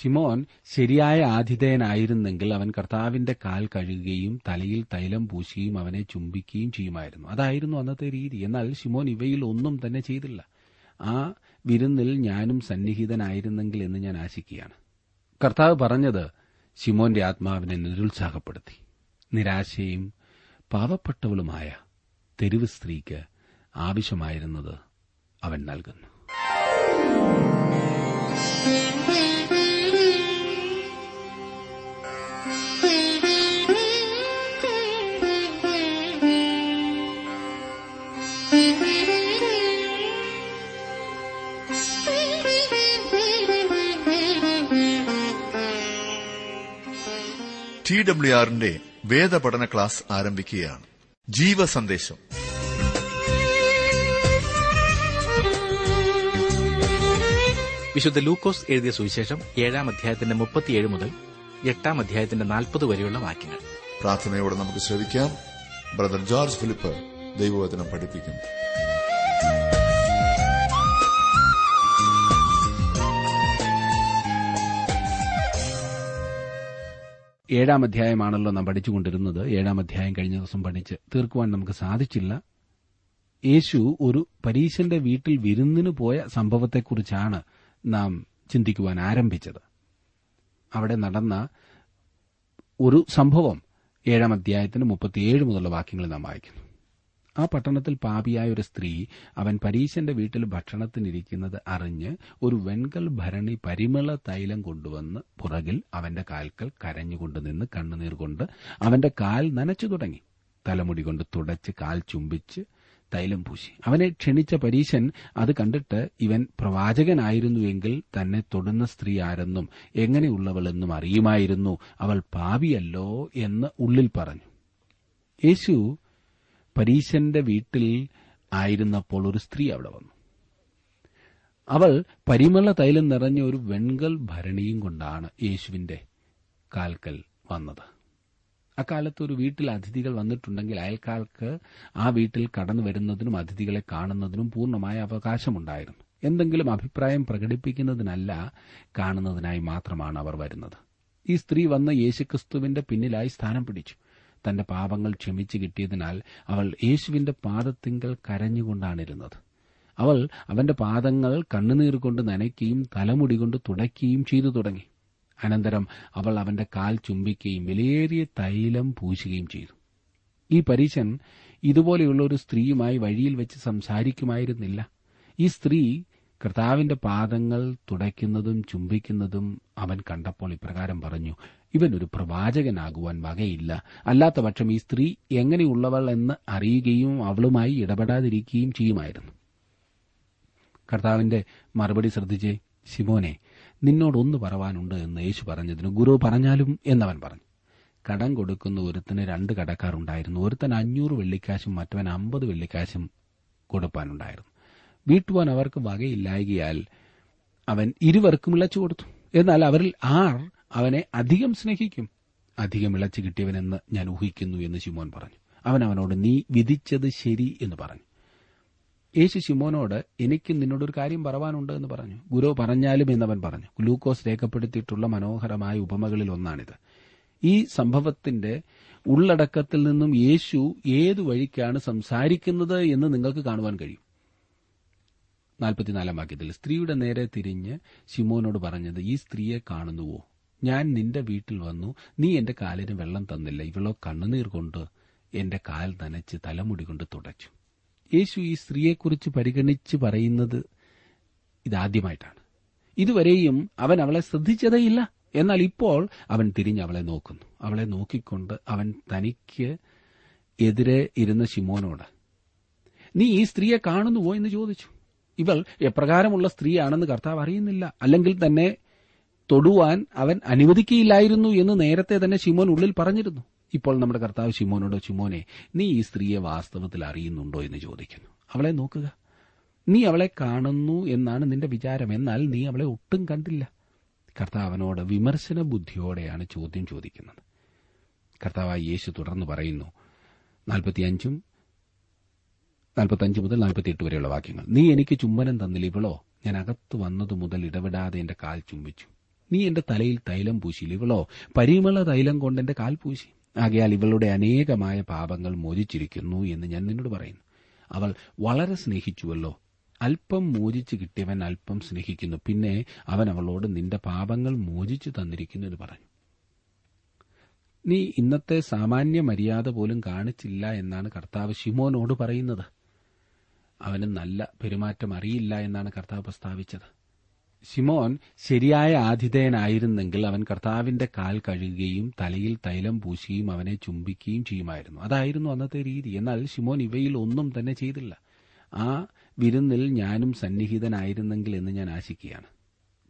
ശിമോൻ ശരിയായ ആതിഥേയനായിരുന്നെങ്കിൽ അവൻ കർത്താവിന്റെ കാൽ കഴുകുകയും തലയിൽ തൈലം പൂശുകയും അവനെ ചുംബിക്കുകയും ചെയ്യുമായിരുന്നു. അതായിരുന്നു അന്നത്തെ രീതി. എന്നാൽ ശിമോൻ ഇവയിൽ ഒന്നും തന്നെ ചെയ്തില്ല. ആ വിരുന്നിൽ ഞാനും സന്നിഹിതനായിരുന്നെങ്കിൽ എന്ന് ഞാൻ ആശിക്കുകയാണ്. കർത്താവ് പറഞ്ഞത് ശിമോന്റെ ആത്മാവിനെ നിരുത്സാഹപ്പെടുത്തി. നിരാശയും പാവപ്പെട്ടവളുമായ തെരുവ് സ്ത്രീക്ക് ആവശ്യമായിരുന്നത് അവൻ നൽകുന്നു. ടി ഡബ്ല്യു ആറിന്റെ വേദപഠന ക്ലാസ് ആരംഭിക്കുകയാണ്. ജീവ സന്ദേശം വിശുദ്ധ ലൂക്കോസ് എഴുതിയ സുവിശേഷം ഏഴാം അധ്യായത്തിന്റെ മുപ്പത്തിയേഴ് മുതൽ എട്ടാം അധ്യായത്തിന്റെ നാൽപ്പത് വരെയുള്ള വാക്യങ്ങൾ. പ്രാർത്ഥനയോടെ നമുക്ക് ശ്രവിക്കാം. ബ്രദർ ജോർജ് ഫിലിപ്പ് ദൈവവചനം പഠിപ്പിക്കും ഏഴാം അധ്യായമാണല്ലോ നാം പഠിച്ചുകൊണ്ടിരുന്നത്. ഏഴാം അധ്യായം കഴിഞ്ഞ ദിവസം പഠിച്ച് തീർക്കുവാൻ നമുക്ക് സാധിച്ചില്ല. യേശു ഒരു പരീശന്റെ വീട്ടിൽ വിരുന്നിന് പോയ സംഭവത്തെക്കുറിച്ചാണ് നാം ചിന്തിക്കുവാൻ ആരംഭിച്ചത്. അവിടെ നടന്ന ഒരു സംഭവം ഏഴാം അധ്യായത്തിന് മുപ്പത്തിയേഴ് മുതലുള്ള വാക്യങ്ങൾ നാം വായിക്കുന്നു. ആ പട്ടണത്തിൽ പാപിയായ ഒരു സ്ത്രീ അവൻ പരീശന്റെ വീട്ടിൽ ഭക്ഷണത്തിനിരിക്കുന്നത് അറിഞ്ഞ് ഒരു വെൺകൽ ഭരണി പരിമള തൈലം കൊണ്ടുവന്ന് പുറകിൽ അവന്റെ കാൽക്കൽ കരഞ്ഞുകൊണ്ട് നിന്ന് കണ്ണുനീർ കൊണ്ട് അവന്റെ കാൽ നനച്ചു തുടങ്ങി. തലമുടി കൊണ്ട് തുടച്ച് കാൽ ചുംബിച്ച് തൈലം പൂശി. അവനെ ക്ഷണിച്ച പരീശൻ അത് കണ്ടിട്ട് ഇവൻ പ്രവാചകനായിരുന്നുവെങ്കിൽ തന്നെ തൊടുന്ന സ്ത്രീ ആരെന്നും എങ്ങനെയുള്ളവളെന്നും അറിയുമായിരുന്നു. അവൾ പാവിയല്ലോ എന്ന് ഉള്ളിൽ പറഞ്ഞു. യേശു പരീശന്റെ വീട്ടിൽ ആയിരുന്നപ്പോൾ ഒരു സ്ത്രീ അവിടെ വന്നു. അവൾ പരിമള തൈലം നിറഞ്ഞ ഒരു വെൺകൽ ഭരണിയും കൊണ്ടാണ് യേശുവിന്റെ കാൽക്കൽ വന്നത്. അക്കാലത്ത് ഒരു വീട്ടിൽ അതിഥികൾ വന്നിട്ടുണ്ടെങ്കിൽ അയൽക്കാർക്ക് ആ വീട്ടിൽ കടന്നു വരുന്നതിനും അതിഥികളെ കാണുന്നതിനും പൂർണമായ അവകാശമുണ്ടായിരുന്നു. എന്തെങ്കിലും അഭിപ്രായം പ്രകടിപ്പിക്കുന്നതിനല്ല കാണുന്നതിനായി മാത്രമാണ് അവർ വരുന്നത്. ഈ സ്ത്രീ വന്ന് യേശുക്രിസ്തുവിന്റെ പിന്നിലായി സ്ഥാനം പിടിച്ചു. തന്റെ പാപങ്ങൾ ക്ഷമിച്ചു കിട്ടിയതിനാൽ അവൾ യേശുവിന്റെ പാദത്തിങ്കൽ കരഞ്ഞുകൊണ്ടാണിരുന്നത്. അവൾ അവന്റെ പാദങ്ങൾ കണ്ണുനീർ കൊണ്ട് നനയ്ക്കുകയും തലമുടി കൊണ്ട് തുടയ്ക്കുകയും ചെയ്തു തുടങ്ങി. അനന്തരം അവൾ അവന്റെ കാൽ ചുംബിക്കുകയും വിലയേറിയ തൈലം പൂശുകയും ചെയ്തു. ഈ പരീശൻ ഇതുപോലെയുള്ള ഒരു സ്ത്രീയുമായി വഴിയിൽ വെച്ച് സംസാരിക്കുമായിരുന്നില്ല. ഈ സ്ത്രീ കർത്താവിന്റെ പാദങ്ങൾ തുടയ്ക്കുന്നതും ചുംബിക്കുന്നതും അവൻ കണ്ടപ്പോൾ ഇപ്രകാരം പറഞ്ഞു ഇവൻ ഒരു പ്രവാചകനാകുവാൻ വകയില്ല. അല്ലാത്തപക്ഷം ഈ സ്ത്രീ എങ്ങനെയുള്ളവൾ എന്ന് അറിയുകയും അവളുമായി ഇടപെടാതിരിക്കുകയും ചെയ്യുമായിരുന്നു. കർത്താവിന്റെ മറുപടി ശ്രദ്ധിച്ച് ശിമോനെ നിന്നോടൊന്ന് പറവാനുണ്ട് എന്ന് യേശു പറഞ്ഞതിന് ഗുരു പറഞ്ഞാലും എന്നവൻ പറഞ്ഞു. കടം കൊടുക്കുന്ന ഒരുത്തിന് രണ്ട് കടക്കാരുണ്ടായിരുന്നു. ഒരുത്തൻ അഞ്ഞൂറ് വെള്ളിക്കാശും മറ്റവൻ അമ്പത് വെള്ളിക്കാശും കൊടുപ്പാനുണ്ടായിരുന്നു. വീട്ടുവാൻ അവർക്ക് വകയില്ലായകയാൽ അവൻ ഇരുവർക്കും ഇളച്ചു കൊടുത്തു. എന്നാൽ അവരിൽ ആർ അവനെ അധികം സ്നേഹിക്കും. അധികം ഇളച്ചു കിട്ടിയവനെന്ന് ഞാൻ ഊഹിക്കുന്നു എന്ന് ശിമോൻ പറഞ്ഞു. അവൻ അവനോട് നീ വിധിച്ചത് ശരി എന്ന് പറഞ്ഞു. യേശു ശിമോനോട് എനിക്ക് നിന്നോടൊരു കാര്യം പറവാനുണ്ട് എന്ന് പറഞ്ഞു. ഗുരു പറഞ്ഞാലും എന്നവൻ പറഞ്ഞു. ഗ്ലൂക്കോസ് രേഖപ്പെടുത്തിയിട്ടുള്ള മനോഹരമായ ഉപമകളിൽ ഒന്നാണിത്. ഈ സംഭവത്തിന്റെ ഉള്ളടക്കത്തിൽ നിന്നും യേശു ഏതു വഴിക്കാണ് സംസാരിക്കുന്നത് എന്ന് നിങ്ങൾക്ക് കാണുവാൻ കഴിയും. നാൽപ്പത്തിനാലാം വാക്യത്തിൽ സ്ത്രീയുടെ നേരെ തിരിഞ്ഞ് ശിമോനോട് പറഞ്ഞത് ഈ സ്ത്രീയെ കാണുന്നുവോ? ഞാൻ നിന്റെ വീട്ടിൽ വന്നു. നീ എന്റെ കാലിന് വെള്ളം തന്നില്ല. ഇവളോ കണ്ണുനീർ കൊണ്ട് എന്റെ കാൽ നനച്ച് തലമുടി കൊണ്ട് തുടച്ചു. യേശു ഈ സ്ത്രീയെക്കുറിച്ച് പരിഗണിച്ച് പറയുന്നത് ഇതാദ്യമായിട്ടാണ്. ഇതുവരെയും അവൻ അവളെ ശ്രദ്ധിച്ചതേയില്ല. എന്നാൽ ഇപ്പോൾ അവൻ തിരിഞ്ഞ് അവളെ നോക്കുന്നു. അവളെ നോക്കിക്കൊണ്ട് അവൻ തനിക്ക് എതിരെ ഇരുന്ന ശിമോനോട് നീ ഈ സ്ത്രീയെ കാണുന്നുവോ? എന്ന് ചോദിച്ചു. ഇവൾ എപ്രകാരമുള്ള സ്ത്രീയാണെന്ന് കർത്താവ് അറിയുന്നില്ല. അല്ലെങ്കിൽ തന്നെ തൊടുവാൻ അവൻ അനുവദിക്കുകയില്ലായിരുന്നു എന്ന് നേരത്തെ തന്നെ ശിമോൻ ഉള്ളിൽ പറഞ്ഞിരുന്നു. ഇപ്പോൾ നമ്മുടെ കർത്താവ് ശിമോനോട് ശിമോനെ നീ ഈ സ്ത്രീയെ വാസ്തവത്തിൽ അറിയുന്നുണ്ടോ? എന്ന് ചോദിക്കുന്നു. അവളെ നോക്കുക. നീ അവളെ കാണുന്നു എന്നാണ് നിന്റെ വിചാരം. എന്നാൽ നീ അവളെ ഒട്ടും കണ്ടില്ല. കർത്താവ് അവനോട് വിമർശന ബുദ്ധിയോടെയാണ് ചോദ്യം ചോദിക്കുന്നത്. കർത്താവായി യേശു തുടർന്ന് പറയുന്നു മുതൽ നാൽപ്പത്തിയെട്ട് വരെയുള്ള വാക്യങ്ങൾ. നീ എനിക്ക് ചുംബനം തന്നില്ല. ഇവളോ ഞാൻ അകത്ത് വന്നതു മുതൽ ഇടപെടാതെ എന്റെ കാൽ ചുംബിച്ചു. നീ എന്റെ തലയിൽ തൈലം പൂശിയില്ല. ഇവളോ പരിമള തൈലം കൊണ്ട് എന്റെ കാൽ പൂശി. ആകയാൽ ഇവളുടെ അനേകമായ പാപങ്ങൾ മോചിച്ചിരിക്കുന്നു എന്ന് ഞാൻ നിന്നോട് പറയുന്നു. അവൾ വളരെ സ്നേഹിച്ചുവല്ലോ. അല്പം മോചിച്ച് കിട്ടിയവൻ അല്പം സ്നേഹിക്കുന്നു. പിന്നെ അവൻ അവളോട് നിന്റെ പാപങ്ങൾ മോചിച്ചു തന്നിരിക്കുന്നു എന്ന് പറഞ്ഞു. നീ ഇന്നത്തെ സാമാന്യ മര്യാദ പോലും കാണിച്ചില്ല എന്നാണ് കർത്താവ് ശിമോനോട് പറയുന്നത്. അവന് നല്ല പെരുമാറ്റം അറിയില്ല എന്നാണ് കർത്താവ് പ്രസ്താവിച്ചത്. ശിമോൻ ശരിയായ ആതിഥേയനായിരുന്നെങ്കിൽ അവൻ കർത്താവിന്റെ കാൽ കഴുകുകയും തലയിൽ തൈലം പൂശുകയും അവനെ ചുംബിക്കുകയും ചെയ്യുമായിരുന്നു. അതായിരുന്നു അന്നത്തെ രീതി. എന്നാൽ ശിമോൻ ഇവയിൽ ഒന്നും തന്നെ ചെയ്തില്ല. ആ വിരുന്നിൽ ഞാനും സന്നിഹിതനായിരുന്നെങ്കിൽ എന്ന് ഞാൻ ആശിക്കുകയാണ്.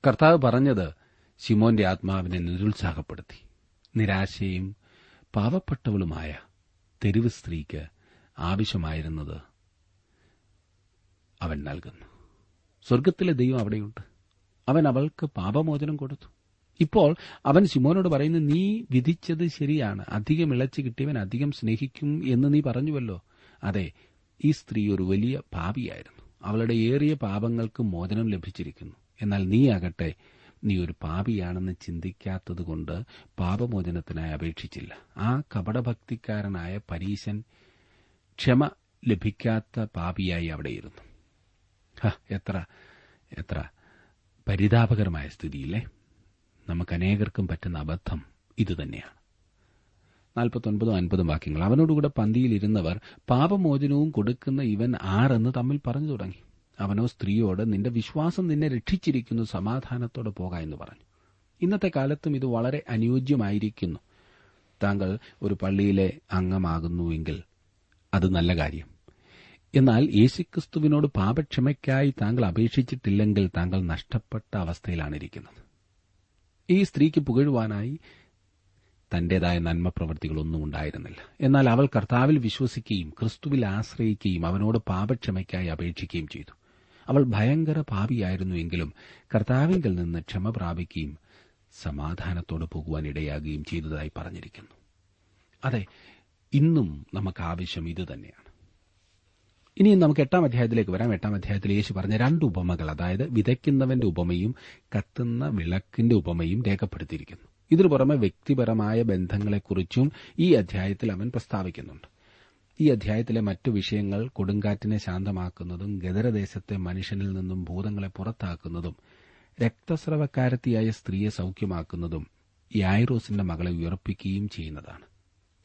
കർത്താവ് പറഞ്ഞത് ശിമോന്റെ ആത്മാവിനെ നിരുത്സാഹപ്പെടുത്തി. നിരാശയും പാവപ്പെട്ടവളുമായ തെരുവ് സ്ത്രീക്ക് ആവശ്യമായിരുന്നത് അവൻ നൽകുന്നു. സ്വർഗത്തിലെ ദൈവം അവിടെയുണ്ട്. അവൻ അവൾക്ക് പാപമോചനം കൊടുത്തു. ഇപ്പോൾ അവൻ ശിമോനോട് പറയുന്നു നീ വിധിച്ചത് ശരിയാണ്. അധികം ഇളച്ചു കിട്ടിയവൻ അധികം സ്നേഹിക്കും എന്ന് നീ പറഞ്ഞുവല്ലോ. അതെ ഈ സ്ത്രീ ഒരു വലിയ പാപിയായിരുന്നു. അവളുടെ ഏറിയ പാപങ്ങൾക്ക് മോചനം ലഭിച്ചിരിക്കുന്നു. എന്നാൽ നീ ആകട്ടെ നീ ഒരു പാപിയാണെന്ന് ചിന്തിക്കാത്തതുകൊണ്ട് പാപമോചനത്തിനായി അപേക്ഷിച്ചില്ല. ആ കപടഭക്തിക്കാരനായ പരീശൻ ക്ഷമ ലഭിക്കാത്ത പാപിയായി അവിടെയിരുന്നു എത്ര എത്ര പരിതാപകരമായ സ്ഥിതിയില്ലേ? നമുക്ക് അനേകർക്കും പറ്റുന്ന അബദ്ധം ഇതുതന്നെയാണ്. നാൽപ്പത്തൊൻപതും അൻപതും വാക്യങ്ങൾ. അവനോടുകൂടെ പന്തിയിലിരുന്നവർ പാപമോചനവും കൊടുക്കുന്ന ഇവൻ ആരെന്ന് തമ്മിൽ പറഞ്ഞു തുടങ്ങി. അവനോ സ്ത്രീയോട് നിന്റെ വിശ്വാസം നിന്നെ രക്ഷിച്ചിരിക്കുന്നു സമാധാനത്തോടെ പോക എന്ന് പറഞ്ഞു. ഇന്നത്തെ കാലത്തും ഇത് വളരെ അനുയോജ്യമായിരിക്കുന്നു. താങ്കൾ ഒരു പള്ളിയിലെ അംഗമാകുന്നുവെങ്കിൽ അത് നല്ല കാര്യം. എന്നാൽ യേശുക്രിസ്തുവിനോട് പാപക്ഷമയ്ക്കായി താങ്കൾ അപേക്ഷിച്ചിട്ടില്ലെങ്കിൽ താങ്കൾ നഷ്ടപ്പെട്ട അവസ്ഥയിലാണിരിക്കുന്നത്. ഈ സ്ത്രീക്ക് പുകഴുവാനായി തന്റേതായ നന്മ പ്രവൃത്തികളൊന്നും ഉണ്ടായിരുന്നില്ല. എന്നാൽ അവൾ കർത്താവിൽ വിശ്വസിക്കുകയും ക്രിസ്തുവിൽ ആശ്രയിക്കുകയും അവനോട് പാപക്ഷമയ്ക്കായി അപേക്ഷിക്കുകയും ചെയ്തു. അവൾ ഭയങ്കര പാപിയായിരുന്നുവെങ്കിലും കർത്താവിങ്കിൽ നിന്ന് ക്ഷമ പ്രാപിക്കുകയും സമാധാനത്തോടെ പോകുവാൻ ഇടയാകുകയും ചെയ്തതായി പറഞ്ഞിരിക്കുന്നു. അതെ ഇന്നും നമുക്ക് ആവശ്യം ഇതുതന്നെയാണ് ഇനിയും നമുക്ക് എട്ടാം അധ്യായത്തിലേക്ക് വരാം. എട്ടാം അധ്യായത്തിൽ യേശു പറഞ്ഞ രണ്ട് ഉപമകൾ അതായത് വിതയ്ക്കുന്നവന്റെ ഉപമയും കത്തുന്ന വിളക്കിന്റെ ഉപമയും രേഖപ്പെടുത്തിയിരിക്കുന്നു. ഇതിനു പുറമെ വ്യക്തിപരമായ ബന്ധങ്ങളെക്കുറിച്ചും ഈ അധ്യായത്തിൽ അവൻ പ്രസ്താവിക്കുന്നുണ്ട്. ഈ അധ്യായത്തിലെ മറ്റു വിഷയങ്ങൾ കൊടുങ്കാറ്റിനെ ശാന്തമാക്കുന്നതും ഗദരദേശത്തെ മനുഷ്യനിൽ നിന്നും ഭൂതങ്ങളെ പുറത്താക്കുന്നതും രക്തസ്രവക്കാരത്തിയായ സ്ത്രീയെ സൌഖ്യമാക്കുന്നതും യായിറോസിന്റെ മകളെ ഉയർപ്പിക്കുകയും ചെയ്യുന്നതാണ്.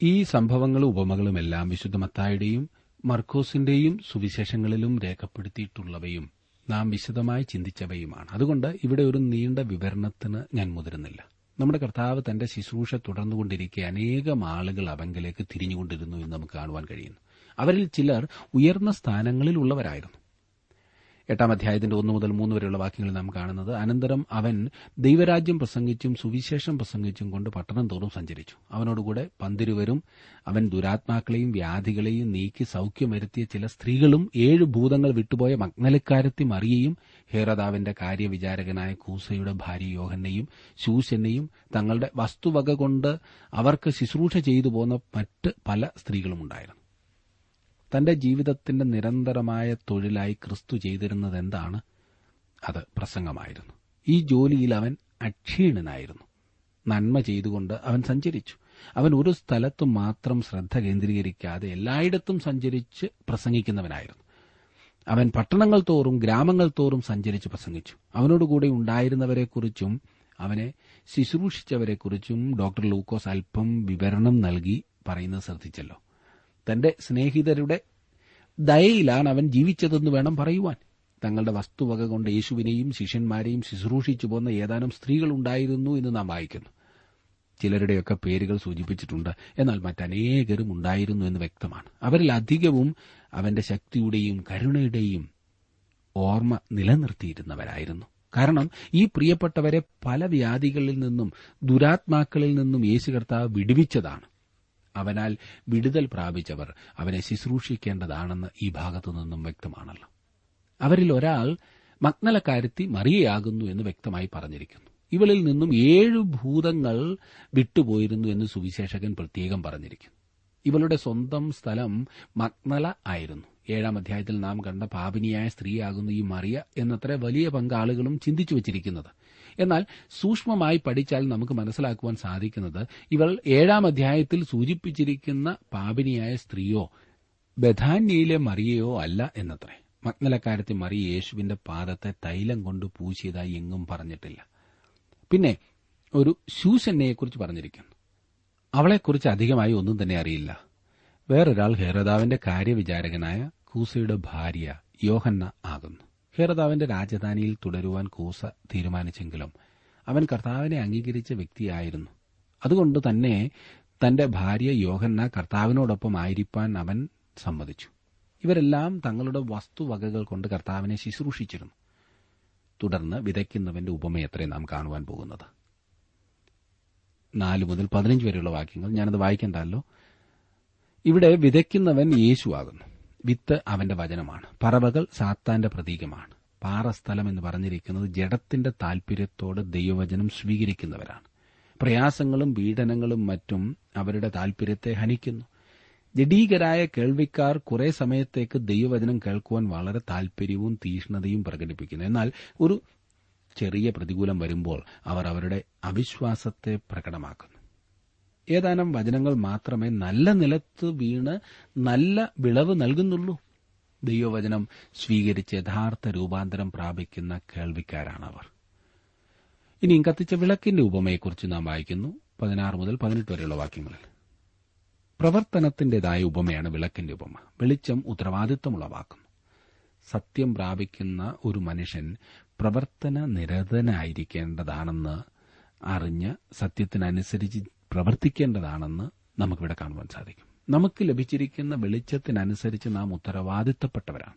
ഈ സംഭവങ്ങളും ഉപമകളുമെല്ലാം വിശുദ്ധ മത്തായുടെയും മർക്കോസിന്റെയും സുവിശേഷങ്ങളിലും രേഖപ്പെടുത്തിയിട്ടുള്ളവയും നാം വിശദമായി ചിന്തിച്ചവയുമാണ്. അതുകൊണ്ട് ഇവിടെ ഒരു നീണ്ട വിവരണത്തിന് ഞാൻ മുതിരുന്നില്ല. നമ്മുടെ കർത്താവ് തന്റെ ശുശ്രൂഷ തുടർന്നുകൊണ്ടിരിക്കെ അനേകം ആളുകൾ അവങ്കിലേക്ക് തിരിഞ്ഞുകൊണ്ടിരുന്നു എന്ന് നമുക്ക് കാണുവാൻ കഴിയുന്നു. അവരിൽ ചിലർ ഉയർന്ന സ്ഥാനങ്ങളിൽ ഉള്ളവരായിരുന്നു എട്ടാം അധ്യായത്തിന്റെ ഒന്നു മുതൽ മൂന്ന് വരെയുള്ള വാക്യങ്ങൾ നാം കാണുന്നത് അനന്തരം അവൻ ദൈവരാജ്യം പ്രസംഗിച്ചും സുവിശേഷം പ്രസംഗിച്ചും കൊണ്ട് പട്ടണം തോറും സഞ്ചരിച്ചു. അവനോടുകൂടെ പന്തിരുവരും അവൻ ദുരാത്മാക്കളെയും വ്യാധികളെയും നീക്കി സൌഖ്യം വരുത്തിയ ചില സ്ത്രീകളും ഏഴ് ഭൂതങ്ങൾ വിട്ടുപോയ മഗ്നലക്കാരത്തി മറിയയും ഹേറദാവിന്റെ കാര്യവിചാരകനായ കൂസയുടെ ഭാര്യ യോഹന്നെയും ശൂശനെയും തങ്ങളുടെ വസ്തുവക കൊണ്ട് അവർക്ക് ശുശ്രൂഷ ചെയ്തു പോന്ന മറ്റ് പല സ്ത്രീകളുമുണ്ടായിരുന്നു. തന്റെ ജീവിതത്തിന്റെ നിരന്തരമായ തൊഴിലായി ക്രിസ്തു ചെയ്തിരുന്നത് എന്താണ് അത് പ്രസംഗമായിരുന്നു. ഈ ജോലിയിൽ അവൻ അക്ഷീണനായിരുന്നു. നന്മ ചെയ്തുകൊണ്ട് അവൻ സഞ്ചരിച്ചു. അവൻ ഒരു സ്ഥലത്തു മാത്രം ശ്രദ്ധ കേന്ദ്രീകരിക്കാതെ എല്ലായിടത്തും സഞ്ചരിച്ച് പ്രസംഗിക്കുന്നവനായിരുന്നു. അവൻ പട്ടണങ്ങൾ തോറും ഗ്രാമങ്ങൾ തോറും സഞ്ചരിച്ച് പ്രസംഗിച്ചു. അവനോടുകൂടെ ഉണ്ടായിരുന്നവരെക്കുറിച്ചും അവനെ ശുശ്രൂഷിച്ചവരെക്കുറിച്ചും ഡോക്ടർ ലൂക്കോസ് അല്പം വിവരണം നൽകി പറയുന്നത് ശ്രദ്ധിച്ചല്ലോ. തന്റെ സ്നേഹിതരുടെ ദയയിലാണ് അവൻ ജീവിച്ചതെന്ന് വേണം പറയുവാൻ. തങ്ങളുടെ വസ്തുവക കൊണ്ട് യേശുവിനെയും ശിഷ്യന്മാരെയും ശുശ്രൂഷിച്ചു പോന്ന ഏതാനും സ്ത്രീകൾ ഉണ്ടായിരുന്നു എന്ന് നാം വായിക്കുന്നു. ചിലരുടെയൊക്കെ പേരുകൾ സൂചിപ്പിച്ചിട്ടുണ്ട്. എന്നാൽ മറ്റനേകരും ഉണ്ടായിരുന്നു എന്ന് വ്യക്തമാണ്. അവരിൽ അധികവും അവന്റെ ശക്തിയുടെയും കരുണയുടെയും ഓർമ്മ നിലനിർത്തിയിരുന്നവരായിരുന്നു. കാരണം ഈ പ്രിയപ്പെട്ടവരെ പല വ്യാധികളിൽ നിന്നും ദുരാത്മാക്കളിൽ നിന്നും യേശു കർത്താവ് വിടുവിച്ചതാണ്. അവനാൽ വിടുതൽ പ്രാപിച്ചവർ അവനെ ശുശ്രൂഷിക്കേണ്ടതാണെന്ന് ഈ ഭാഗത്തു നിന്നും വ്യക്തമാണല്ലോ. അവരിൽ ഒരാൾ മഗ്നലക്കാരത്തി മറിയയാകുന്നു എന്ന് വ്യക്തമായി പറഞ്ഞിരിക്കുന്നു. ഇവളിൽ നിന്നും ഏഴു ഭൂതങ്ങൾ വിട്ടുപോയിരുന്നു എന്ന് സുവിശേഷകൻ പ്രത്യേകം പറഞ്ഞിരിക്കുന്നു. ഇവളുടെ സ്വന്തം സ്ഥലം മഗ്നല ആയിരുന്നു. ഏഴാം അധ്യായത്തിൽ നാം കണ്ട പാപിനിയായ സ്ത്രീയാകുന്നു ഈ മറിയ എന്നത്ര വലിയ പങ്കാളുകളും ചിന്തിച്ചു വച്ചിരിക്കുന്നത്. എന്നാൽ സൂക്ഷ്മമായി പഠിച്ചാൽ നമുക്ക് മനസ്സിലാക്കുവാൻ സാധിക്കുന്നത് ഇവൾ ഏഴാം അധ്യായത്തിൽ സൂചിപ്പിച്ചിരിക്കുന്ന പാപിനിയായ സ്ത്രീയോ ബഥാന്യയിലെ മറിയയോ അല്ല എന്നത്രേ. മഗ്നലക്കാരത്തെ മറിയ യേശുവിന്റെ പാദത്തെ തൈലം കൊണ്ട് പൂശിയതായി എങ്ങും പറഞ്ഞിട്ടില്ല. പിന്നെ ഒരു ശൂശന്നയെക്കുറിച്ച് പറഞ്ഞിരിക്കുന്നു. അവളെക്കുറിച്ച് അധികമായി ഒന്നും തന്നെ അറിയില്ല. വേറൊരാൾ ഹേറദാവിന്റെ കാര്യവിചാരകനായ കൂസയുടെ ഭാര്യ യോഹന്ന ആകുന്നു. ഹേറദാവിന്റെ രാജധാനിയിൽ തുടരുവാൻ കൂസ തീരുമാനിച്ചെങ്കിലും അവൻ കർത്താവിനെ അംഗീകരിച്ച വ്യക്തിയായിരുന്നു. അതുകൊണ്ട് തന്നെ തന്റെ ഭാര്യ യോഹന്ന കർത്താവിനോടൊപ്പം ആയിരിക്കാൻ അവൻ സമ്മതിച്ചു. ഇവരെല്ലാം തങ്ങളുടെ വസ്തുവകകൾ കൊണ്ട് കർത്താവിനെ ശുശ്രൂഷിച്ചിരുന്നു. തുടർന്ന് വിതയ്ക്കുന്നവന്റെ ഉപമയത്രേ നാം കാണുവാൻ പോകുന്നത്. നാല് മുതൽ പതിനഞ്ച് വരെയുള്ള വാക്യങ്ങൾ ഞാനത് വായിക്കണ്ടല്ലോ. ഇവിടെ വിതയ്ക്കുന്നവൻ യേശുവാകുന്നു വിത്ത് അവന്റെ വചനമാണ്. പറവകൾ സാത്താന്റെ പ്രതീകമാണ്. പാറസ്ഥലം എന്ന് പറഞ്ഞിരിക്കുന്നത് ജഡത്തിന്റെ താൽപര്യത്തോട് ദൈവവചനം സ്വീകരിക്കുന്നവരാണ്. പ്രയാസങ്ങളും പീഡനങ്ങളും മറ്റും അവരുടെ താൽപര്യത്തെ ഹനിക്കുന്നു. ജഡീകരായ കേൾവിക്കാർ കുറെ സമയത്തേക്ക് ദൈവവചനം കേൾക്കുവാൻ വളരെ താൽപര്യവും തീഷ്ണതയും പ്രകടിപ്പിക്കുന്നു. എന്നാൽ ഒരു ചെറിയ പ്രതികൂലം വരുമ്പോൾ അവർ അവരുടെ അവിശ്വാസത്തെ പ്രകടമാക്കുന്നു. ഏതാനും വചനങ്ങൾ മാത്രമേ നല്ല നിലത്ത് വീണ് നല്ല വിളവ് നൽകുന്നുള്ളൂ. ദൈവവചനം സ്വീകരിച്ച് യഥാർത്ഥ രൂപാന്തരം പ്രാപിക്കുന്ന കേൾവിക്കാരാണ് അവർ ഇനിയും കത്തിച്ച വിളക്കിന്റെ ഉപമയെക്കുറിച്ച് നാം വായിക്കുന്നു. പതിനാറ് മുതൽ പതിനെട്ട് വരെയുള്ള വാക്യങ്ങളിൽ. പ്രവർത്തനത്തിന്റേതായ ഉപമയാണ് വിളക്കിന്റെ ഉപമ. വെളിച്ചം ഉത്തരവാദിത്വമുളവാക്കുന്നു. സത്യം പ്രാപിക്കുന്ന ഒരു മനുഷ്യൻ പ്രവർത്തന നിരതനായിരിക്കേണ്ടതാണെന്ന് അറിഞ്ഞ് സത്യത്തിനനുസരിച്ച് പ്രവർത്തിക്കേണ്ടതാണെന്ന് നമുക്കിവിടെ കാണുവാൻ സാധിക്കും. നമുക്ക് ലഭിച്ചിരിക്കുന്ന വെളിച്ചത്തിനനുസരിച്ച് നാം ഉത്തരവാദിത്തപ്പെട്ടവരാണ്.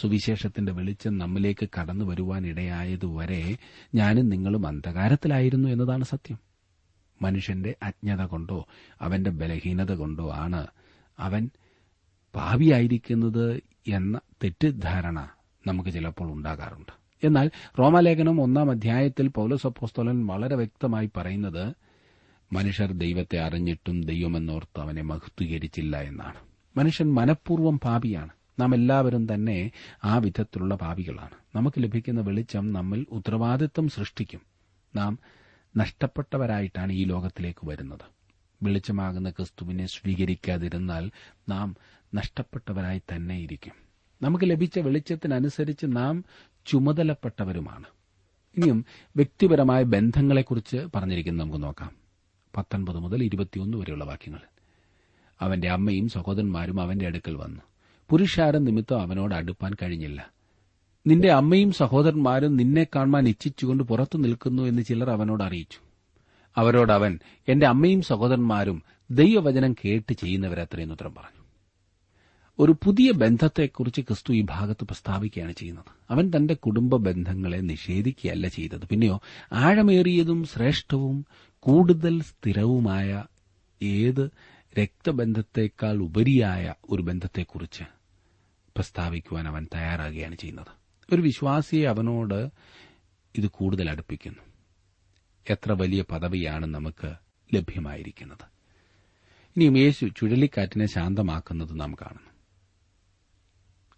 സുവിശേഷത്തിന്റെ വെളിച്ചം നമ്മിലേക്ക് കടന്നു വരുവാൻ ഇടയായതുവരെ ഞാനും നിങ്ങളും അന്ധകാരത്തിലായിരുന്നു എന്നതാണ് സത്യം. മനുഷ്യന്റെ അജ്ഞത കൊണ്ടോ അവന്റെ ബലഹീനത കൊണ്ടോ ആണ് അവൻ ഭാവിയായിരിക്കുന്നത് എന്ന തെറ്റിദ്ധാരണ നമുക്ക് ചിലപ്പോൾ ഉണ്ടാകാറുണ്ട്. എന്നാൽ റോമാലേഖനം ഒന്നാം അധ്യായത്തിൽ പൌലോസ് അപ്പോസ്തോലൻ വളരെ വ്യക്തമായി പറയുന്നത് മനുഷ്യർ ദൈവത്തെ അറിഞ്ഞിട്ടും ദൈവമെന്നോർത്ത് അവനെ മഹത്വീകരിച്ചില്ല എന്നാണ്. മനുഷ്യൻ മനഃപൂർവം പാപിയാണ്. നാം എല്ലാവരും തന്നെ ആ വിധത്തിലുള്ള പാപികളാണ്. നമുക്ക് ലഭിക്കുന്ന വെളിച്ചം നമ്മിൽ ഉത്തരവാദിത്വം സൃഷ്ടിക്കും. നാം നഷ്ടപ്പെട്ടവരായിട്ടാണ് ഈ ലോകത്തിലേക്ക് വരുന്നത്. വെളിച്ചമാകുന്ന ക്രിസ്തുവിനെ സ്വീകരിക്കാതിരുന്നാൽ നാം നഷ്ടപ്പെട്ടവരായി തന്നെ ഇരിക്കും. നമുക്ക് ലഭിച്ച വെളിച്ചത്തിനനുസരിച്ച് നാം ചുമതലപ്പെട്ടവരുമാണ്. ഇനിയും വ്യക്തിപരമായ ബന്ധങ്ങളെക്കുറിച്ച് പറഞ്ഞിരിക്കുന്നത് നമുക്ക് നോക്കാം. പത്തൊൻപത് മുതൽ ഇരുപത്തിയൊന്ന് വരെയുള്ള വാക്യങ്ങൾ. അവന്റെ അമ്മയും സഹോദരന്മാരും അവന്റെ അടുക്കൽ വന്നു. പുരുഷാരം നിമിത്തം അവനോട് അടുപ്പാൻ കഴിഞ്ഞില്ല. നിന്റെ അമ്മയും സഹോദരന്മാരും നിന്നെ കാണുവാൻ ഇച്ഛിച്ചുകൊണ്ട് പുറത്തു നിൽക്കുന്നു എന്ന് ചിലർ അവനോട് അറിയിച്ചു. അവരോട് അവൻ എന്റെ അമ്മയും സഹോദരന്മാരും ദൈവവചനം കേട്ട് ചെയ്യുന്നവരത്രയെന്ന് ഉത്തരം പറഞ്ഞു. ഒരു പുതിയ ബന്ധത്തെക്കുറിച്ച് ക്രിസ്തു ഈ ഭാഗത്ത് പ്രസ്താവിക്കുകയാണ് ചെയ്യുന്നത്. അവൻ തന്റെ കുടുംബ ബന്ധങ്ങളെ നിഷേധിക്കുകയല്ല ചെയ്തത്. പിന്നെയോ ആഴമേറിയതും ശ്രേഷ്ഠവും കൂടുതൽ സ്ഥിരവുമായ ഏത് രക്തബന്ധത്തെക്കാൾ ഉപരിയായ ഒരു ബന്ധത്തെക്കുറിച്ച് പ്രസ്താവിക്കുവാൻ അവൻ തയ്യാറാകുകയാണ് ചെയ്യുന്നത്. ഒരു വിശ്വാസിയെ അവനോട് ഇത് കൂടുതൽ അടുപ്പിക്കുന്നു. എത്ര വലിയ പദവിയാണ് നമുക്ക് ലഭ്യമായിരിക്കുന്നത്. ഇനിയും യേശു ചുഴലിക്കാറ്റിനെ ശാന്തമാക്കുന്നത് നാം കാണുന്നു.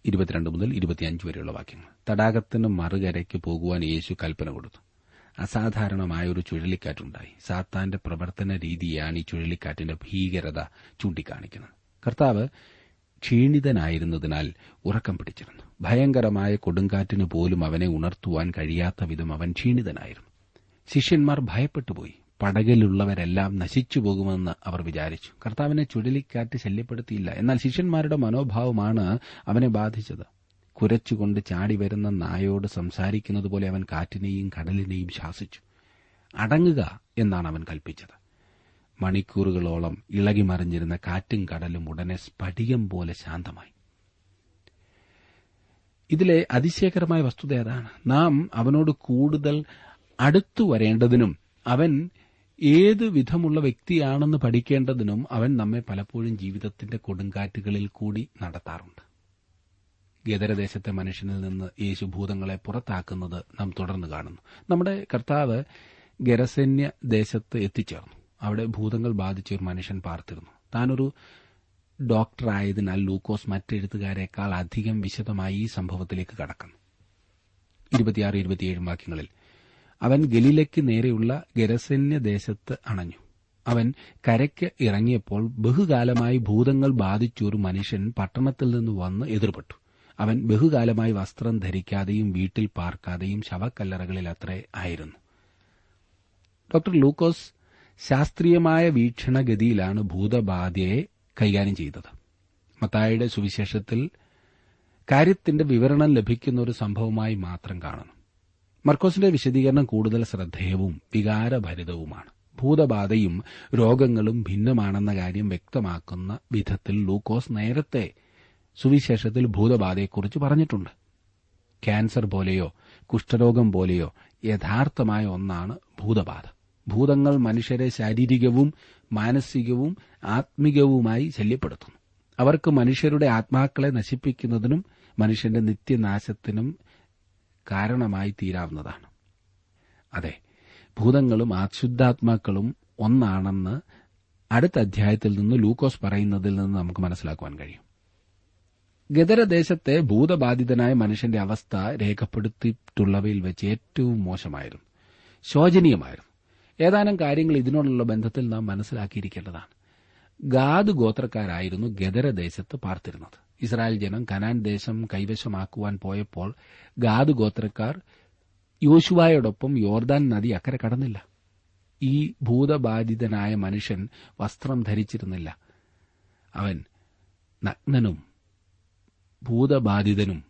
ഇരുപത്തിരണ്ട് മുതൽ ഇരുപത്തിയഞ്ച് വരെയുള്ള വാക്യങ്ങൾ. തടാകത്തിന് മറുകരയ്ക്ക് പോകുവാൻ യേശു കൽപ്പന കൊടുത്തു. അസാധാരണമായ ഒരു ചുഴലിക്കാറ്റുണ്ടായി. സാത്താന്റെ പ്രവർത്തന രീതിയാണ് ഈ ചുഴലിക്കാറ്റിന്റെ ഭീകരത ചൂണ്ടിക്കാണിക്കുന്നത്. കർത്താവ് ക്ഷീണിതനായിരുന്നതിനാൽ ഉറക്കം പിടിച്ചിരുന്നു. ഭയങ്കരമായ കൊടുങ്കാറ്റിന് പോലും അവനെ ഉണർത്തുവാൻ കഴിയാത്ത വിധം അവൻ ക്ഷീണിതനായിരുന്നു. ശിഷ്യന്മാർ ഭയപ്പെട്ടുപോയി. പടകിലുള്ളവരെല്ലാം നശിച്ചു പോകുമെന്ന് അവർ വിചാരിച്ചു. കർത്താവിനെ ചുഴലിക്കാറ്റ് ശല്യപ്പെടുത്തിയില്ല. എന്നാൽ ശിഷ്യന്മാരുടെ മനോഭാവമാണ് അവനെ ബാധിച്ചത്. കുരച്ചുകൊണ്ട് ചാടി വരുന്ന നായോട് സംസാരിക്കുന്നത് പോലെ അവൻ കാറ്റിനെയും കടലിനെയും ശാസിച്ചു. അടങ്ങുക എന്നാണ് അവൻ കൽപ്പിച്ചത്. മണിക്കൂറുകളോളം ഇളകിമറിഞ്ഞിരുന്ന കാറ്റും കടലും ഉടനെ സ്ഫടികം പോലെ ശാന്തമായി. ഇതിലെ അതിശയകരമായ വസ്തുത അതാണ് നാം അവനോട് കൂടുതൽ അടുത്തു വരേണ്ടതിനും അവൻ ഏത് വിധമുള്ള വ്യക്തിയാണെന്ന് പഠിക്കേണ്ടതിനും അവൻ നമ്മെ പലപ്പോഴും ജീവിതത്തിന്റെ കൊടുങ്കാറ്റുകളിൽ കൂടി നടത്താറുണ്ട്. ഗദരദേശത്തെ മനുഷ്യനിൽ നിന്ന് യേശു ഭൂതങ്ങളെ പുറത്താക്കുന്നത് നാം തുടർന്ന് കാണുന്നു. നമ്മുടെ കർത്താവ് ഗരസന്യ ദേശത്ത് എത്തിച്ചേർന്നു. അവിടെ ഭൂതങ്ങൾ ബാധിച്ച ഒരു മനുഷ്യൻ പാർത്തിരുന്നു. താനൊരു ഡോക്ടറായതിനാൽ ലൂക്കോസ് മറ്റെഴുത്തുകാരെക്കാൾ അധികം വിശദമായി ഈ സംഭവത്തിലേക്ക് കടക്കുന്നു. ഇരുപത്തിയാറ് ഇരുപത്തിയേഴ് വാക്യങ്ങളിൽ അവൻ ഗലീലയ്ക്ക് നേരെയുള്ള ഗരസന്യ ദേശത്ത് അണഞ്ഞു. അവൻ കരയ്ക്ക് ഇറങ്ങിയപ്പോൾ ബഹുകാലമായി ഭൂതങ്ങൾ ബാധിച്ചൊരു മനുഷ്യൻ പട്ടണത്തിൽ നിന്ന് വന്ന് എതിർപ്പെട്ടു. അവൻ ബഹുകാലമായി വസ്ത്രം ധരിക്കാതെയും വീട്ടിൽ പാർക്കാതെയും ശവക്കല്ലറകളിൽ അത്രേ ആയിരുന്നു. ഡോക്ടർ ലൂക്കോസ് ശാസ്ത്രീയമായ വീക്ഷണഗതിയിലാണ് ഭൂതബാധയെ കൈകാര്യം ചെയ്തത്. മത്തായുടെ സുവിശേഷത്തിൽ കാര്യത്തിന്റെ വിവരണം ലഭിക്കുന്ന ഒരു സംഭവമായി മാത്രം കാണുന്നു. മർക്കോസിന്റെ വിശദീകരണം കൂടുതൽ ശ്രദ്ധേയവും വികാരഭരിതവുമാണ്. ഭൂതബാധയും രോഗങ്ങളും ഭിന്നമാണെന്ന കാര്യം വ്യക്തമാക്കുന്ന വിധത്തിൽ ലൂക്കോസ് നേരത്തെ സുവിശേഷത്തിൽ ഭൂതബാധയെക്കുറിച്ച് പറഞ്ഞിട്ടുണ്ട്. ക്യാൻസർ പോലെയോ കുഷ്ഠരോഗം പോലെയോ യഥാർത്ഥമായ ഒന്നാണ് ഭൂതബാധ. ഭൂതങ്ങൾ മനുഷ്യരെ ശാരീരികവും മാനസികവും ആത്മികവുമായി ശല്യപ്പെടുത്തുന്നു. അവർക്ക് മനുഷ്യരുടെ ആത്മാക്കളെ നശിപ്പിക്കുന്നതിനും മനുഷ്യന്റെ നിത്യനാശത്തിനും കാരണമായി തീരാവുന്നതാണ്. അതെ ഭൂതങ്ങളും അശുദ്ധാത്മാക്കളും ഒന്നാണെന്ന് അടുത്ത അധ്യായത്തിൽ നിന്ന് ലൂക്കോസ് പറയുന്നതിൽ നിന്ന് നമുക്ക് മനസ്സിലാക്കുവാൻ കഴിയും. ഗദരദേശത്തെ ഭൂതബാധിതനായ മനുഷ്യന്റെ അവസ്ഥ രേഖപ്പെടുത്തിയിട്ടുള്ളവയിൽ വെച്ച് ഏറ്റവും മോശമായിരുന്നു. ശോചനീയമായിരുന്നു. ഏതാനും കാര്യങ്ങൾ ഇതിനോടുള്ള ബന്ധത്തിൽ നാം മനസ്സിലാക്കിയിരിക്കേണ്ടതാണ്. ഗാദ് ഗോത്രക്കാരായിരുന്നു ഗദരദേശത്ത് പാർത്തിരുന്നത്. ഇസ്രായേൽ ജനം കനാൻ ദേശം കൈവശമാക്കുവാൻ പോയപ്പോൾ ഗാദ് ഗോത്രക്കാർ യോശുവായോടൊപ്പം യോർദാൻ നദി അക്കരെ കടന്നില്ല. ഈ ഭൂതബാധിതനായ മനുഷ്യൻ വസ്ത്രം ധരിച്ചിരുന്നില്ല. അവൻ നഗ്നനും ഭൂതബാധിതനും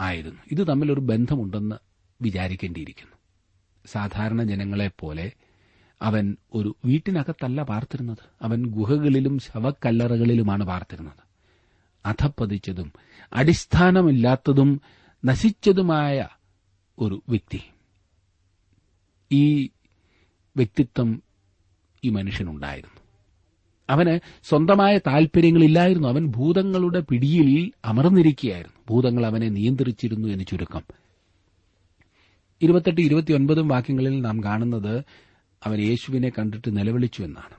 ആയിരുന്നു. ഇത് തമ്മിൽ ഒരു ബന്ധമുണ്ടെന്ന് വിചാരിക്കേണ്ടിയിരിക്കുന്നു. സാധാരണ ജനങ്ങളെപ്പോലെ അവൻ ഒരു വീട്ടിനകത്തല്ല പാർത്തിരുന്നത്. അവൻ ഗുഹകളിലും ശവക്കല്ലറകളിലുമാണ് പാർത്തിരുന്നത്. അധപ്പതിച്ചതും അടിസ്ഥാനമില്ലാത്തതും നശിച്ചതുമായ ഒരു വ്യക്തി. ഈ വ്യക്തിത്വം ഈ മനുഷ്യനുണ്ടായിരുന്നു. അവന് സ്വന്തമായ താൽപര്യങ്ങളില്ലായിരുന്നു. അവൻ ഭൂതങ്ങളുടെ പിടിയിൽ അമർന്നിരിക്കുകയായിരുന്നു. ഭൂതങ്ങൾ അവനെ നിയന്ത്രിച്ചിരുന്നു എന്ന് ചുരുക്കം. ഇരുപത്തെട്ട് ഇരുപത്തിയൊൻപതും വാക്യങ്ങളിൽ നാം കാണുന്നത് അവൻ യേശുവിനെ കണ്ടിട്ട് നിലവിളിച്ചു എന്നാണ്.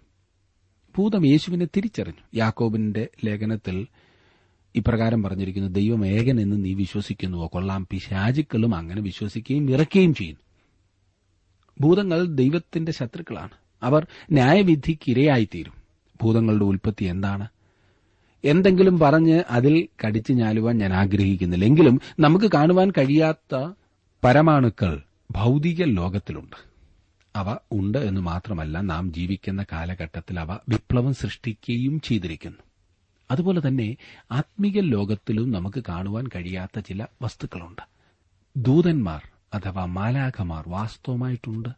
ഭൂതം യേശുവിനെ തിരിച്ചറിഞ്ഞു. യാക്കോബിന്റെ ലേഖനത്തിൽ ഇപ്രകാരം പറഞ്ഞിരിക്കുന്നു ദൈവം ഏകൻ എന്ന് നീ വിശ്വസിക്കുന്നുവോ? കൊള്ളാം. പിശാചുക്കളും അങ്ങനെ വിശ്വസിക്കുകയും ഇറക്കുകയും ചെയ്യുന്നു. ഭൂതങ്ങൾ ദൈവത്തിന്റെ ശത്രുക്കളാണ്. അവർ ന്യായവിധിക്ക് ഇരയായിത്തീരും. ഭൂതങ്ങളുടെ ഉൽപ്പത്തി എന്താണ്? എന്തെങ്കിലും പറഞ്ഞ് അതിൽ കടിച്ചു ഞാലുവാൻ ഞാൻ ആഗ്രഹിക്കുന്നില്ല. എങ്കിലും നമുക്ക് കാണുവാൻ കഴിയാത്ത പരമാണുക്കൾ ഭൗതിക ലോകത്തിലുണ്ട്. അവ ഉണ്ട് എന്ന് മാത്രമല്ല നാം ജീവിക്കുന്ന കാലഘട്ടത്തിൽ അവ വിപ്ലവം സൃഷ്ടിക്കുകയും ചെയ്തിരിക്കുന്നു. അതുപോലെ തന്നെ ആത്മീക ലോകത്തിലും നമുക്ക് കാണുവാൻ കഴിയാത്ത ചില വസ്തുക്കളുണ്ട്. ദൂതന്മാർ അഥവാ മാലാഖമാർ വാസ്തവമായിട്ടുണ്ട്.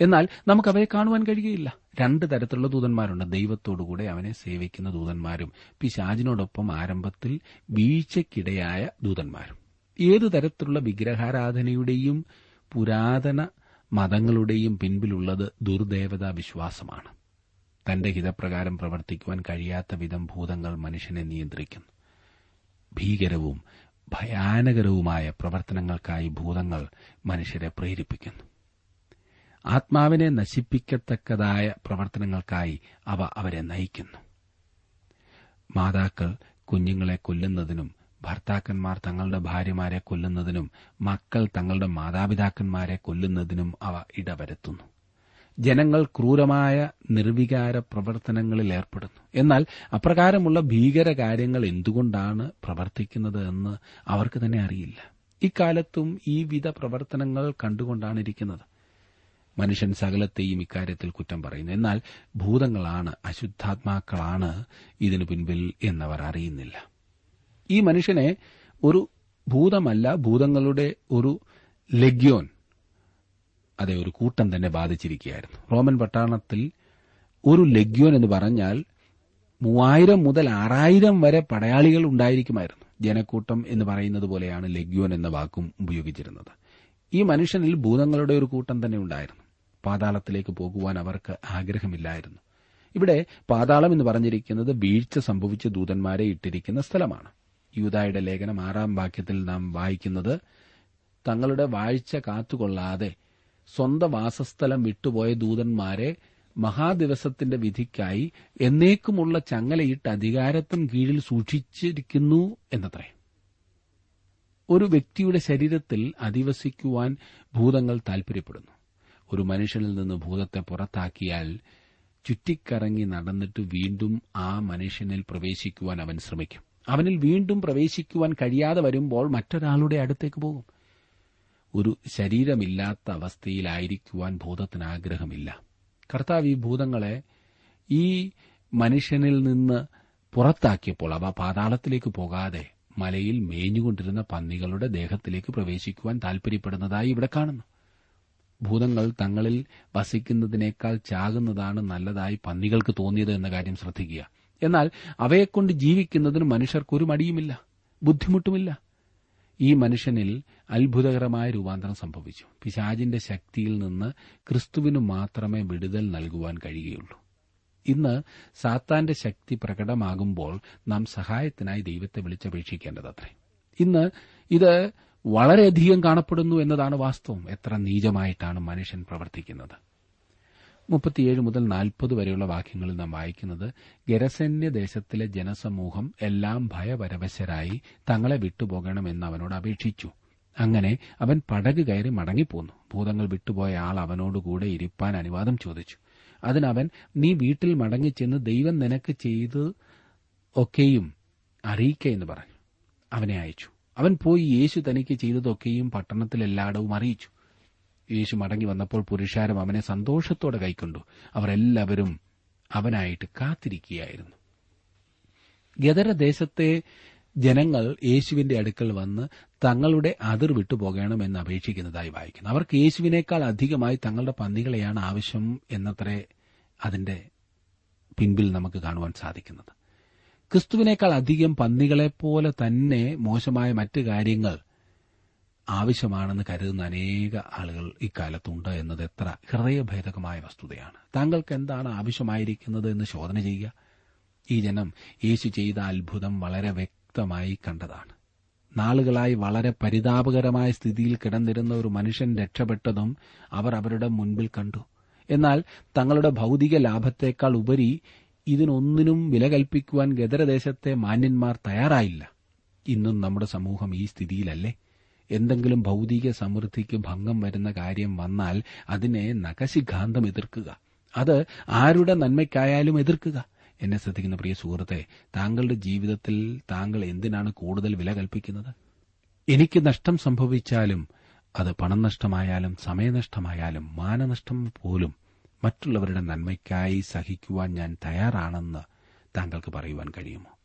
എന്നാൽ നമുക്കവയെ കാണുവാൻ കഴിയുകയില്ല. രണ്ട് തരത്തിലുള്ള ദൂതന്മാരുണ്ട്. ദൈവത്തോടുകൂടെ അവനെ സേവിക്കുന്ന ദൂതന്മാരും പിശാജിനോടൊപ്പം ആരംഭത്തിൽ വീഴ്ചയ്ക്കിടയായ ദൂതന്മാരും. ഏതു തരത്തിലുള്ള വിഗ്രഹാരാധനയുടെയും പുരാതന മതങ്ങളുടെയും പിൻപിലുള്ളത് ദുർദേവതാ വിശ്വാസമാണ്. തന്റെ ഹിതപ്രകാരം പ്രവർത്തിക്കുവാൻ കഴിയാത്ത വിധം ഭൂതങ്ങൾ മനുഷ്യനെ നിയന്ത്രിക്കുന്നു. ഭീകരവും ഭയാനകരവുമായ പ്രവർത്തനങ്ങൾക്കായി ഭൂതങ്ങൾ മനുഷ്യരെ പ്രേരിപ്പിക്കുന്നു. ആത്മാവിനെ നശിപ്പിക്കത്തക്കതായ പ്രവർത്തനങ്ങൾക്കായി അവ അവരെ നയിക്കുന്നു. മാതാക്കൾ കുഞ്ഞുങ്ങളെ കൊല്ലുന്നതിനും ഭർത്താക്കന്മാർ തങ്ങളുടെ ഭാര്യമാരെ കൊല്ലുന്നതിനും മക്കൾ തങ്ങളുടെ മാതാപിതാക്കന്മാരെ കൊല്ലുന്നതിനും അവ ഇടവരുത്തുന്നു. ജനങ്ങൾ ക്രൂരമായ നിർവികാര പ്രവർത്തനങ്ങളിൽ ഏർപ്പെടുന്നു. എന്നാൽ അപ്രകാരമുള്ള ഭീകര കാര്യങ്ങൾ എന്തുകൊണ്ടാണ് പ്രവർത്തിക്കുന്നത് എന്ന് അവർക്ക് തന്നെ അറിയില്ല. ഇക്കാലത്തും ഈ വിധ പ്രവർത്തനങ്ങൾ കണ്ടുകൊണ്ടാണ് ഇരിക്കുന്നത്. മനുഷ്യൻ സകലത്തെയും ഇക്കാര്യത്തിൽ കുറ്റം പറയുന്നു. എന്നാൽ ഭൂതങ്ങളാണ് അശുദ്ധാത്മാക്കളാണ് ഇതിനു പിൻപിൽ എന്നവർ അറിയുന്നില്ല. ഈ മനുഷ്യനെ ഒരു ഭൂതമല്ല ഭൂതങ്ങളുടെ ഒരു ലഗ്യോൻ അതെ ഒരു കൂട്ടം തന്നെ ബാധിച്ചിരിക്കുകയായിരുന്നു. റോമൻ പട്ടാളത്തിൽ ഒരു ലഗ്യോൻ എന്ന് പറഞ്ഞാൽ മൂവായിരം മുതൽ ആറായിരം വരെ പടയാളികൾ ഉണ്ടായിരിക്കുമായിരുന്നു. ജനക്കൂട്ടം എന്ന് പറയുന്നത് പോലെയാണ് ലഗ്യോൻ എന്ന വാക്കും ഉപയോഗിച്ചിരുന്നത്. ഈ മനുഷ്യനിൽ ഭൂതങ്ങളുടെ ഒരു കൂട്ടം തന്നെ ഉണ്ടായിരുന്നു. പാതാളത്തിലേക്ക് പോകുവാൻ അവർക്ക് ആഗ്രഹമില്ലായിരുന്നു. ഇവിടെ പാതാളം എന്ന് പറഞ്ഞിരിക്കുന്നത് വീഴ്ച സംഭവിച്ച ദൂതന്മാരെ ഇട്ടിരിക്കുന്ന സ്ഥലമാണ്. യൂതായുടെ ലേഖനം ആറാം വാക്യത്തിൽ നാം വായിക്കുന്നത് തങ്ങളുടെ വാഴ്ച കാത്തുകൊള്ളാതെ സ്വന്തം വാസസ്ഥലം വിട്ടുപോയ ദൂതന്മാരെ മഹാദിവസത്തിന്റെ വിധിക്കായി എന്നേക്കുമുള്ള ചങ്ങലയിട്ട് അധികാരത്തിന് കീഴിൽ സൂക്ഷിച്ചിരിക്കുന്നു എന്നത്രേ. ഒരു വ്യക്തിയുടെ ശരീരത്തിൽ അധിവസിക്കുവാൻ ഭൂതങ്ങൾ താൽപര്യപ്പെടുന്നു. ഒരു മനുഷ്യനിൽ നിന്ന് ഭൂതത്തെ പുറത്താക്കിയാൽ ചുറ്റിക്കറങ്ങി നടന്നിട്ട് വീണ്ടും ആ മനുഷ്യനിൽ പ്രവേശിക്കുവാൻ അവൻ ശ്രമിക്കും. അവനിൽ വീണ്ടും പ്രവേശിക്കുവാൻ കഴിയാതെ വരുമ്പോൾ മറ്റൊരാളുടെ അടുത്തേക്ക് പോകും. ഒരു ശരീരമില്ലാത്ത അവസ്ഥയിലായിരിക്കുവാൻ ഭൂതത്തിന് ആഗ്രഹമില്ല. കർത്താവ് ഈ ഭൂതങ്ങളെ ഈ മനുഷ്യനിൽ നിന്ന് പുറത്താക്കിയപ്പോൾ അവ പാതാളത്തിലേക്ക് പോകാതെ മലയിൽ മേഞ്ഞുകൊണ്ടിരുന്ന പന്നികളുടെ ദേഹത്തിലേക്ക് പ്രവേശിക്കുവാൻ താൽപര്യപ്പെടുന്നതായി ഇവിടെ കാണുന്നു. ഭൂതങ്ങൾ തങ്ങളിൽ വസിക്കുന്നതിനേക്കാൾ ചാകുന്നതാണ് നല്ലതായി പന്നികൾക്ക് തോന്നിയത് എന്ന കാര്യം ശ്രദ്ധിക്കുക. എന്നാൽ അവയെക്കൊണ്ട് ജീവിക്കുന്നതിന് മനുഷ്യർക്കൊരു മടിയുമില്ല ബുദ്ധിമുട്ടുമില്ല. ഈ മനുഷ്യനിൽ അത്ഭുതകരമായ രൂപാന്തരം സംഭവിച്ചു. പിശാജിന്റെ ശക്തിയിൽ നിന്ന് ക്രിസ്തുവിനു മാത്രമേ വിടുതൽ നൽകുവാൻ കഴിയുകയുള്ളൂ. ഇന്ന് സാത്താന്റെ ശക്തി പ്രകടമാകുമ്പോൾ നാം സഹായത്തിനായി ദൈവത്തെ വിളിച്ചപേക്ഷിക്കേണ്ടതത്രേ. ഇന്ന് ഇത് വളരെയധികം കാണപ്പെടുന്നു എന്നതാണ് വാസ്തവം. എത്ര നീചമായിട്ടാണ് മനുഷ്യൻ പ്രവർത്തിക്കുന്നത്. മുപ്പത്തിയേഴ് മുതൽ നാൽപ്പത് വരെയുള്ള വാക്യങ്ങളിൽ നാം വായിക്കുന്നത് ഗരസന്യ ദേശത്തിലെ ജനസമൂഹം എല്ലാം ഭയപരവശരായി തങ്ങളെ വിട്ടുപോകണമെന്ന് അവനോട് അപേക്ഷിച്ചു. അങ്ങനെ അവൻ പടക് കയറി മടങ്ങിപ്പോന്നു. ഭൂതങ്ങൾ വിട്ടുപോയ ആൾ അവനോടുകൂടെ ഇരിപ്പാൻ അനുവാദം ചോദിച്ചു. അതിനവൻ നീ വീട്ടിൽ മടങ്ങിച്ചെന്ന് ദൈവം നിനക്ക് ചെയ്ത് ഒക്കെയും അറിയിക്ക എന്ന് പറഞ്ഞു. അവനെ അയച്ചു. അവൻ പോയി യേശു തനിക്ക് ചെയ്തതൊക്കെയും പട്ടണത്തിലെല്ലായിടവും അറിയിച്ചു. യേശു മടങ്ങി വന്നപ്പോൾ പുരുഷാരം അവനെ സന്തോഷത്തോടെ കൈക്കൊണ്ടു. അവർ എല്ലാവരും അവനായിട്ട് കാത്തിരിക്കുകയായിരുന്നു. ഗദരദേശത്തെ ജനങ്ങൾ യേശുവിന്റെ അടുക്കൽ വന്ന് തങ്ങളുടെ അതിർ വിട്ടുപോകണമെന്ന് അപേക്ഷിക്കുന്നതായി വായിക്കുന്നു. അവർക്ക് യേശുവിനേക്കാൾ അധികമായി തങ്ങളുടെ പന്നികളെയാണ് ആവശ്യം എന്നത്രേ അതിന്റെ പിൻപിൽ നമുക്ക് കാണുവാൻ സാധിക്കുന്നത്. ക്രിസ്തുവിനേക്കാൾ അധികം പന്നികളെപ്പോലെ തന്നെ മോശമായ മറ്റ് കാര്യങ്ങൾ ആവശ്യമാണെന്ന് കരുതുന്ന അനേക ആളുകൾ ഇക്കാലത്തുണ്ട് എന്നത് എത്ര ഹൃദയഭേദകമായ വസ്തുതയാണ്. താങ്കൾക്ക് എന്താണ് ആവശ്യമായിരിക്കുന്നത് എന്ന് ശോധന ചെയ്യുക. ഈ ജനം യേശു ചെയ്ത അത്ഭുതം വളരെ വ്യക്തമായി കണ്ടതാണ്. നാളുകളായി വളരെ പരിതാപകരമായ സ്ഥിതിയിൽ കിടന്നിരുന്ന ഒരു മനുഷ്യൻ രക്ഷപ്പെട്ടതും അവർ അവരുടെ മുൻപിൽ കണ്ടു. എന്നാൽ തങ്ങളുടെ ഭൗതിക ലാഭത്തേക്കാൾ ഉപരി ഇതിനൊന്നിനും വില കൽപ്പിക്കുവാൻ ഗദരദേശത്തെ മാന്യന്മാർ തയ്യാറായില്ല. ഇന്നും നമ്മുടെ സമൂഹം ഈ സ്ഥിതിയിലല്ലേ? എന്തെങ്കിലും ഭൗതിക സമൃദ്ധിക്ക് ഭംഗം വരുന്ന കാര്യം വന്നാൽ അതിനെ നഖശിഖാന്തം എതിർക്കുക. അത് ആരുടെ നന്മയ്ക്കായാലും എതിർക്കുക. എന്നെ ശ്രദ്ധിക്കുന്ന പ്രിയ സുഹൃത്തെ താങ്കളുടെ ജീവിതത്തിൽ താങ്കൾ എന്തിനാണ് കൂടുതൽ വില കൽപ്പിക്കുന്നത്? എനിക്ക് നഷ്ടം സംഭവിച്ചാലും അത് പണം നഷ്ടമായാലും സമയനഷ്ടമായാലും മാനനഷ്ടം പോലും മറ്റുള്ളവരുടെ നന്മയ്ക്കായി സഹിക്കുവാൻ ഞാൻ തയ്യാറാണെന്ന് താങ്കൾക്ക് പറയുവാൻ കഴിയുമോ?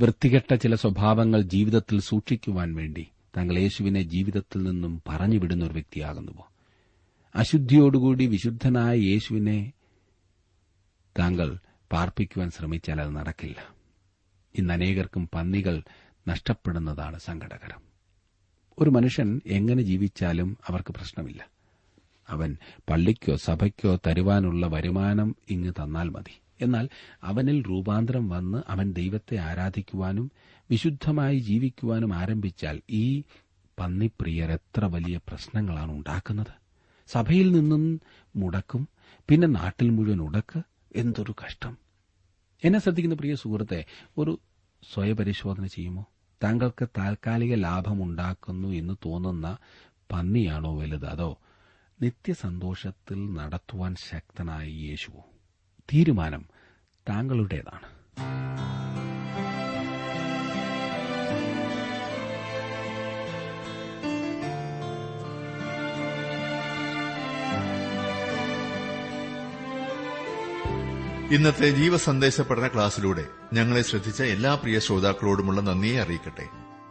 വൃത്തികെട്ട ചില സ്വഭാവങ്ങൾ ജീവിതത്തിൽ സൂക്ഷിക്കുവാൻ വേണ്ടി താങ്കൾ യേശുവിനെ ജീവിതത്തിൽ നിന്നും പറഞ്ഞുവിടുന്ന ഒരു വ്യക്തിയാകുന്നുവോ? അശുദ്ധിയോടുകൂടി വിശുദ്ധനായ യേശുവിനെ താങ്കൾ പാർപ്പിക്കുവാൻ ശ്രമിച്ചാൽ അത് നടക്കില്ല. ഇന്ന് അനേകർക്കും പന്നികൾ നഷ്ടപ്പെടുന്നതാണ് സങ്കടകരം. ഒരു മനുഷ്യൻ എങ്ങനെ ജീവിച്ചാലും അവർക്ക് പ്രശ്നമില്ല. അവൻ പള്ളിക്കോ സഭയ്ക്കോ തരുവാനുള്ള വരുമാനം ഇങ്ങ് തന്നാൽ മതി. എന്നാൽ അവനിൽ രൂപാന്തരം വന്ന് അവൻ ദൈവത്തെ ആരാധിക്കുവാനും വിശുദ്ധമായി ജീവിക്കുവാനും ആരംഭിച്ചാൽ ഈ പന്നിപ്രിയർ എത്ര വലിയ പ്രശ്നങ്ങളാണ് ഉണ്ടാക്കുന്നത്. സഭയിൽ നിന്നും മുടക്കും പിന്നെ നാട്ടിൽ മുഴുവൻ ഉടക്ക്. എന്തൊരു കഷ്ടം. എന്നെ ശ്രദ്ധിക്കുന്ന പ്രിയ സുഹൃത്തെ ഒരു സ്വയപരിശോധന ചെയ്യുമോ? താങ്കൾക്ക് താൽക്കാലിക ലാഭമുണ്ടാക്കുന്നു എന്ന് തോന്നുന്ന പന്നിയാണോ വലുത്? അതോ നിത്യസന്തോഷത്തിൽ നടത്തുവാൻ ശക്തനായ യേശുവോ തീരുമാനം താങ്കളുടേതാണ്. ഇന്നത്തെ ജീവസന്ദേശ പഠന ക്ലാസ്സിലൂടെ ഞങ്ങളെ ശ്രദ്ധിച്ച എല്ലാ പ്രിയ ശ്രോതാക്കളോടുമുള്ള നന്ദിയെ അറിയിക്കട്ടെ.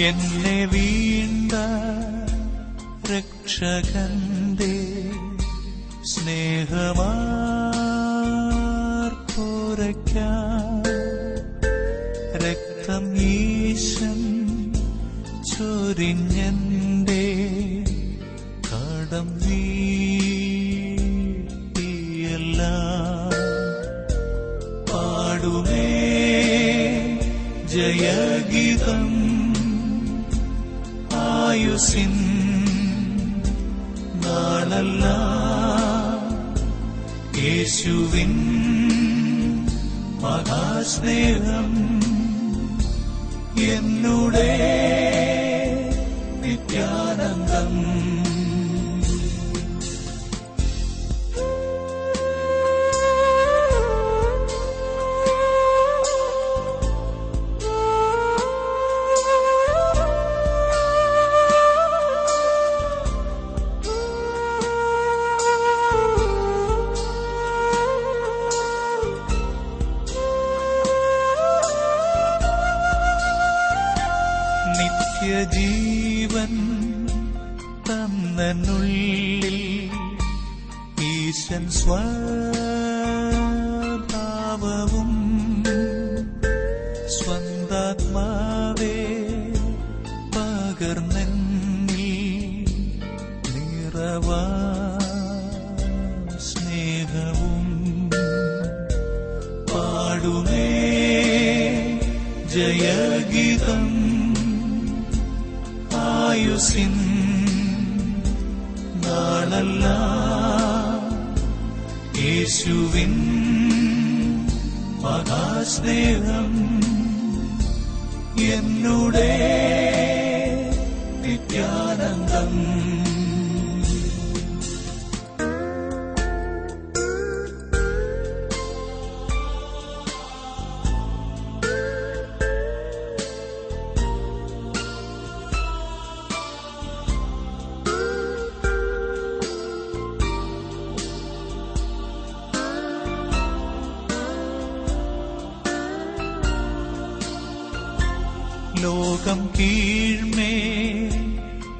എന്നെ വീണ്ട രക്ഷകന്റെ സ്നേഹമാർപ്പുരയ്ക്കാൻ രക്തം ഈശൻ ചൊരിഞ്ഞന്റെ കടം വീട്ടിയല്ല പാടുമേ ജയഗീതം ആയുസിൻ നാളല്ല. യേശുവിൻ മഹാസ്നേഹം എന്നുടേ നിത്യാനന്ദം. ലോകം കീഴ്മേ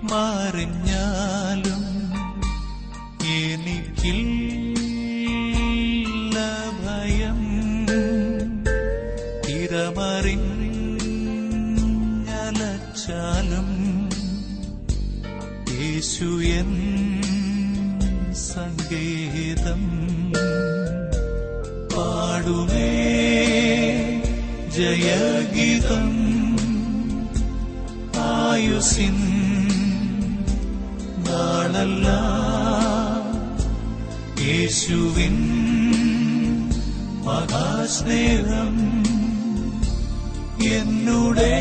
മറിഞ്ഞാലും എനിക്കില്ല ഭയം. തിരമറിഞ്ഞലച്ചാലും യേശുയൻ സങ്കേതം. പാടുമേ ജയഗീതം മഹാസ്നേഹം എന്നുടെ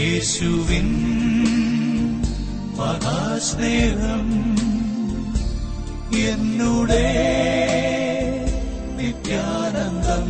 യേശുവിൻ മഹാസ്നേഹം എന്നുടേ നിത്യാനന്ദം.